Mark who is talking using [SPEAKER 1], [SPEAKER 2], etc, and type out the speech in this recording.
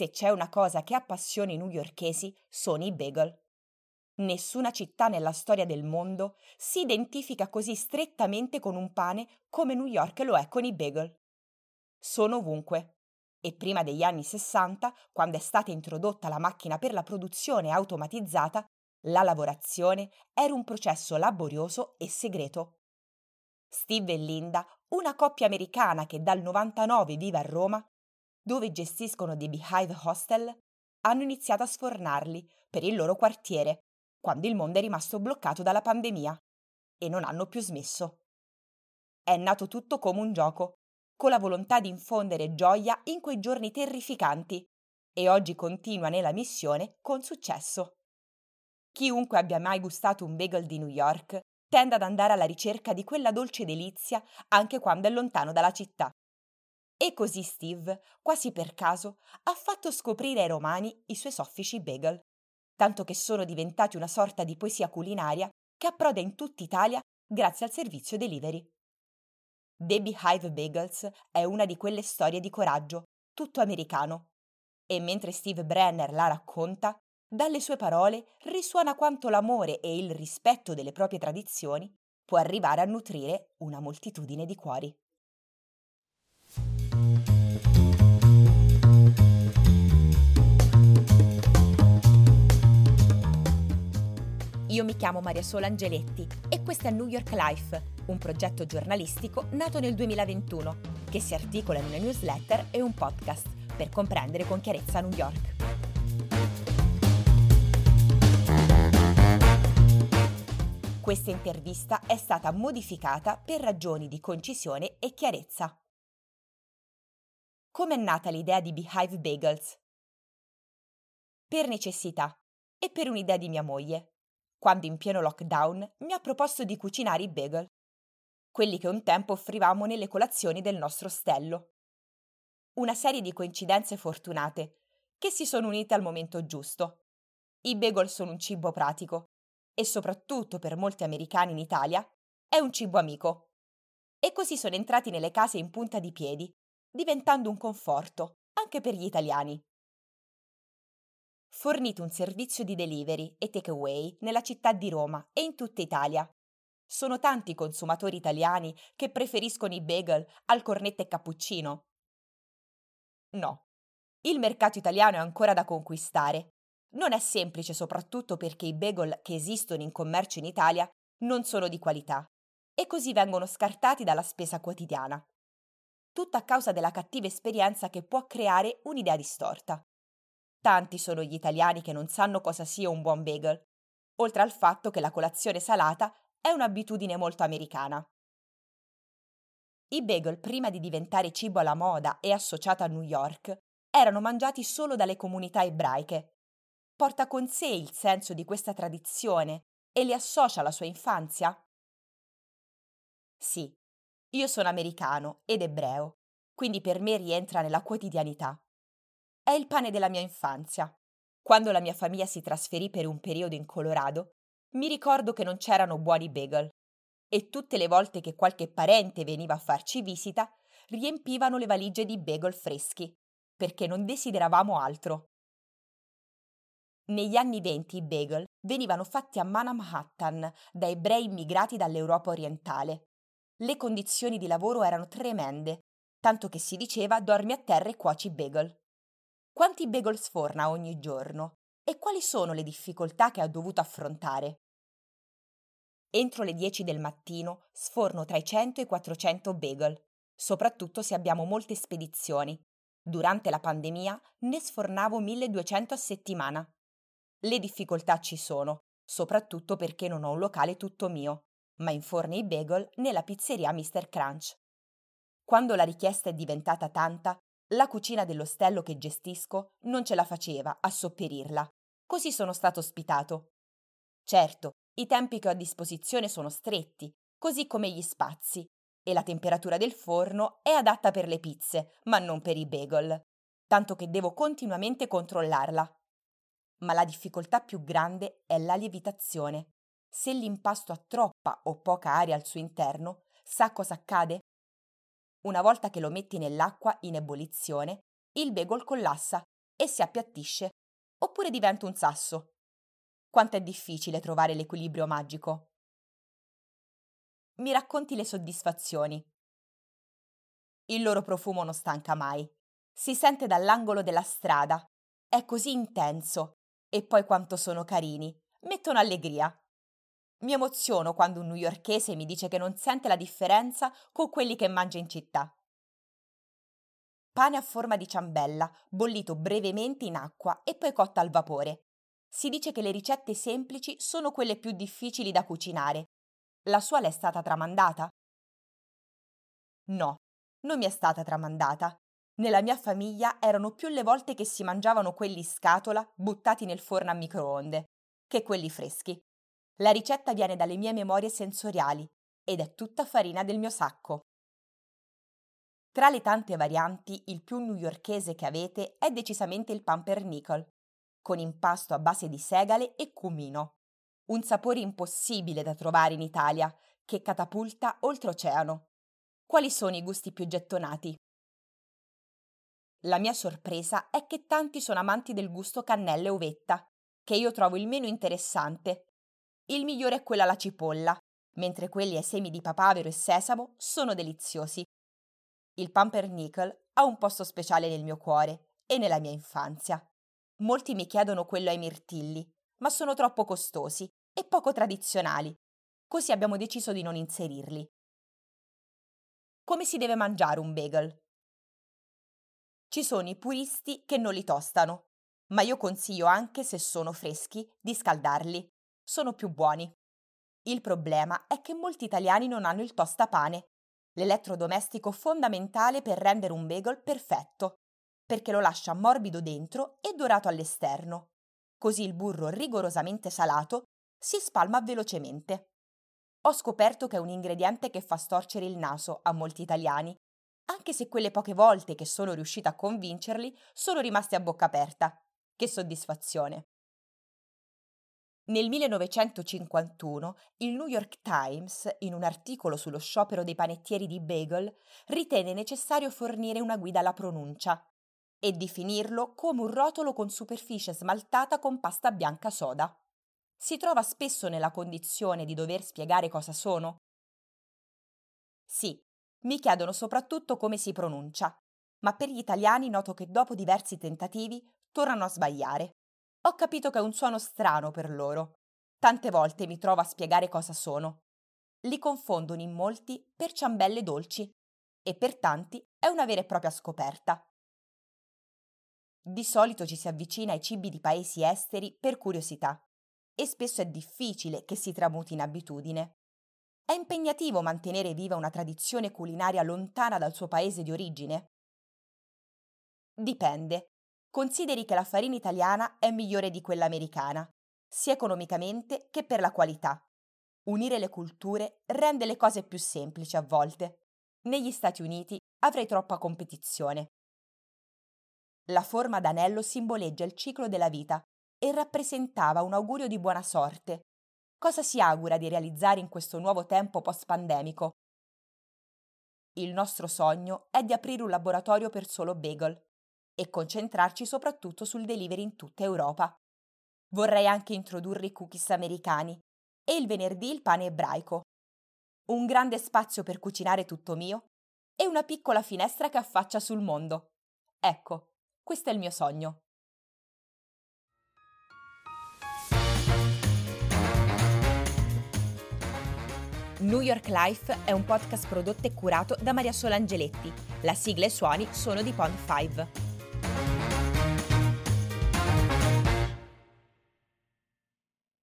[SPEAKER 1] Se c'è una cosa che appassiona i newyorkesi, sono i bagel. Nessuna città nella storia del mondo si identifica così strettamente con un pane come New York lo è con i bagel. Sono ovunque. E prima degli anni 60, quando è stata introdotta la macchina per la produzione automatizzata, la lavorazione era un processo laborioso e segreto. Steve e Linda, una coppia americana che dal 99 vive a Roma, dove gestiscono dei Beehive Hostel, hanno iniziato a sfornarli per il loro quartiere, quando il mondo è rimasto bloccato dalla pandemia, e non hanno più smesso. È nato tutto come un gioco, con la volontà di infondere gioia in quei giorni terrificanti, e oggi continua nella missione con successo. Chiunque abbia mai gustato un bagel di New York tende ad andare alla ricerca di quella dolce delizia anche quando è lontano dalla città. E così Steve, quasi per caso, ha fatto scoprire ai romani i suoi soffici bagel, tanto che sono diventati una sorta di poesia culinaria che approda in tutta Italia grazie al servizio delivery. Debbie Hive Bagels è una di quelle storie di coraggio, tutto americano. E mentre Steve Brenner la racconta, dalle sue parole risuona quanto l'amore e il rispetto delle proprie tradizioni può arrivare a nutrire una moltitudine di cuori. Io mi chiamo Maria Sola Angeletti e questo è New York Life, un progetto giornalistico nato nel 2021 che si articola in una newsletter e un podcast per comprendere con chiarezza New York. Questa intervista è stata modificata per ragioni di concisione e chiarezza. Come è nata l'idea di Beehive Bagels? Per necessità e per un'idea di mia moglie, quando in pieno lockdown mi ha proposto di cucinare i bagel, quelli che un tempo offrivamo nelle colazioni del nostro stello. Una serie di coincidenze fortunate che si sono unite al momento giusto. I bagel sono un cibo pratico e soprattutto per molti americani in Italia, è un cibo amico. E così sono entrati nelle case in punta di piedi, diventando un conforto anche per gli italiani. Fornito un servizio di delivery e takeaway nella città di Roma e in tutta Italia. Sono tanti i consumatori italiani che preferiscono i bagel al cornetto e cappuccino. No, il mercato italiano è ancora da conquistare non è semplice soprattutto perché i bagel che esistono in commercio in Italia non sono di qualità e così vengono scartati dalla spesa quotidiana. Tutto a causa della cattiva esperienza che può creare un'idea distorta. Tanti sono gli italiani che non sanno cosa sia un buon bagel, oltre al fatto che la colazione salata è un'abitudine molto americana. I bagel, prima di diventare cibo alla moda e associato a New York, erano mangiati solo dalle comunità ebraiche porta con sé il senso di questa tradizione e li associa alla sua infanzia? Sì, io sono americano ed ebreo, quindi per me rientra nella quotidianità. È il pane della mia infanzia. Quando la mia famiglia si trasferì per un periodo in Colorado, mi ricordo che non c'erano buoni bagel e tutte le volte che qualche parente veniva a farci visita, riempivano le valigie di bagel freschi, perché non desideravamo altro. Negli anni venti i bagel venivano fatti a Manhattan da ebrei immigrati dall'Europa orientale. Le condizioni di lavoro erano tremende, tanto che si diceva dormi a terra e cuoci bagel. Quanti bagel sforna ogni giorno e quali sono le difficoltà che ha dovuto affrontare? Entro le 10 del mattino sforno tra i 100 e i 400 bagel, soprattutto se abbiamo molte spedizioni. Durante la pandemia ne sfornavo 1200 a settimana. Le difficoltà ci sono, soprattutto perché non ho un locale tutto mio, ma inforni i bagel nella pizzeria Mr. Crunch. Quando la richiesta è diventata tanta, la cucina dell'ostello che gestisco non ce la faceva a sopperirla. Così sono stato ospitato. Certo, i tempi che ho a disposizione sono stretti, così come gli spazi, e la temperatura del forno è adatta per le pizze, ma non per i bagel, tanto che devo continuamente controllarla ma la difficoltà più grande è la lievitazione. Se l'impasto ha troppa o poca aria al suo interno, sa cosa accade? Una volta che lo metti nell'acqua in ebollizione, il bagel collassa e si appiattisce, oppure diventa un sasso. Quanto è difficile trovare l'equilibrio magico. Mi racconti le soddisfazioni. Il loro profumo non stanca mai. Si sente dall'angolo della strada. È così intenso. E poi quanto sono carini. Mettono allegria. Mi emoziono quando un newyorkese mi dice che non sente la differenza con quelli che mangia in città. Pane a forma di ciambella, bollito brevemente in acqua e poi cotto al vapore. Si dice che le ricette semplici sono quelle più difficili da cucinare. La sua le è stata tramandata? No, non mi è stata tramandata. Nella mia famiglia erano più le volte che si mangiavano quelli in scatola buttati nel forno a microonde che quelli freschi. La ricetta viene dalle mie memorie sensoriali ed è tutta farina del mio sacco. Tra le tante varianti, il più newyorkese che avete è decisamente il pumpernickel, con impasto a base di segale e cumino. Un sapore impossibile da trovare in Italia, che catapulta oltreoceano. Quali sono i gusti più gettonati? La mia sorpresa è che tanti sono amanti del gusto cannella e uvetta, che io trovo il meno interessante il migliore è quello alla cipolla, mentre quelli ai semi di papavero e sesamo sono deliziosi. Il pumpernickel ha un posto speciale nel mio cuore e nella mia infanzia. Molti mi chiedono quello ai mirtilli, ma sono troppo costosi e poco tradizionali, così abbiamo deciso di non inserirli. Come si deve mangiare un bagel? Ci sono i puristi che non li tostano, ma io consiglio anche, se sono freschi, di scaldarli sono più buoni. Il problema è che molti italiani non hanno il tostapane, l'elettrodomestico fondamentale per rendere un bagel perfetto, perché lo lascia morbido dentro e dorato all'esterno. Così il burro rigorosamente salato si spalma velocemente. Ho scoperto che è un ingrediente che fa storcere il naso a molti italiani, anche se quelle poche volte che sono riuscita a convincerli sono rimasti a bocca aperta. Che soddisfazione! Nel 1951 il New York Times, in un articolo sullo sciopero dei panettieri di bagel, ritenne necessario fornire una guida alla pronuncia e definirlo come un rotolo con superficie smaltata con pasta bianca soda. Si trova spesso nella condizione di dover spiegare cosa sono? Sì, mi chiedono soprattutto come si pronuncia, ma per gli italiani noto che dopo diversi tentativi tornano a sbagliare. Ho capito che è un suono strano per loro. Tante volte mi trovo a spiegare cosa sono. Li confondono in molti per ciambelle dolci e per tanti è una vera e propria scoperta. Di solito ci si avvicina ai cibi di paesi esteri per curiosità e spesso è difficile che si tramuti in abitudine. È impegnativo mantenere viva una tradizione culinaria lontana dal suo paese di origine? Dipende. Consideri che la farina italiana è migliore di quella americana, sia economicamente che per la qualità. Unire le culture rende le cose più semplici a volte. Negli Stati Uniti avrei troppa competizione. La forma d'anello simboleggia il ciclo della vita e rappresentava un augurio di buona sorte. Cosa si augura di realizzare in questo nuovo tempo post-pandemico? Il nostro sogno è di aprire un laboratorio per solo bagel e concentrarci soprattutto sul delivery in tutta Europa. Vorrei anche introdurre i cookies americani e il venerdì il pane ebraico. Un grande spazio per cucinare tutto mio e una piccola finestra che affaccia sul mondo. Ecco, questo è il mio sogno. New York Life è un podcast prodotto e curato da Maria Sola Angeletti. La sigla e i suoni sono di Pond 5.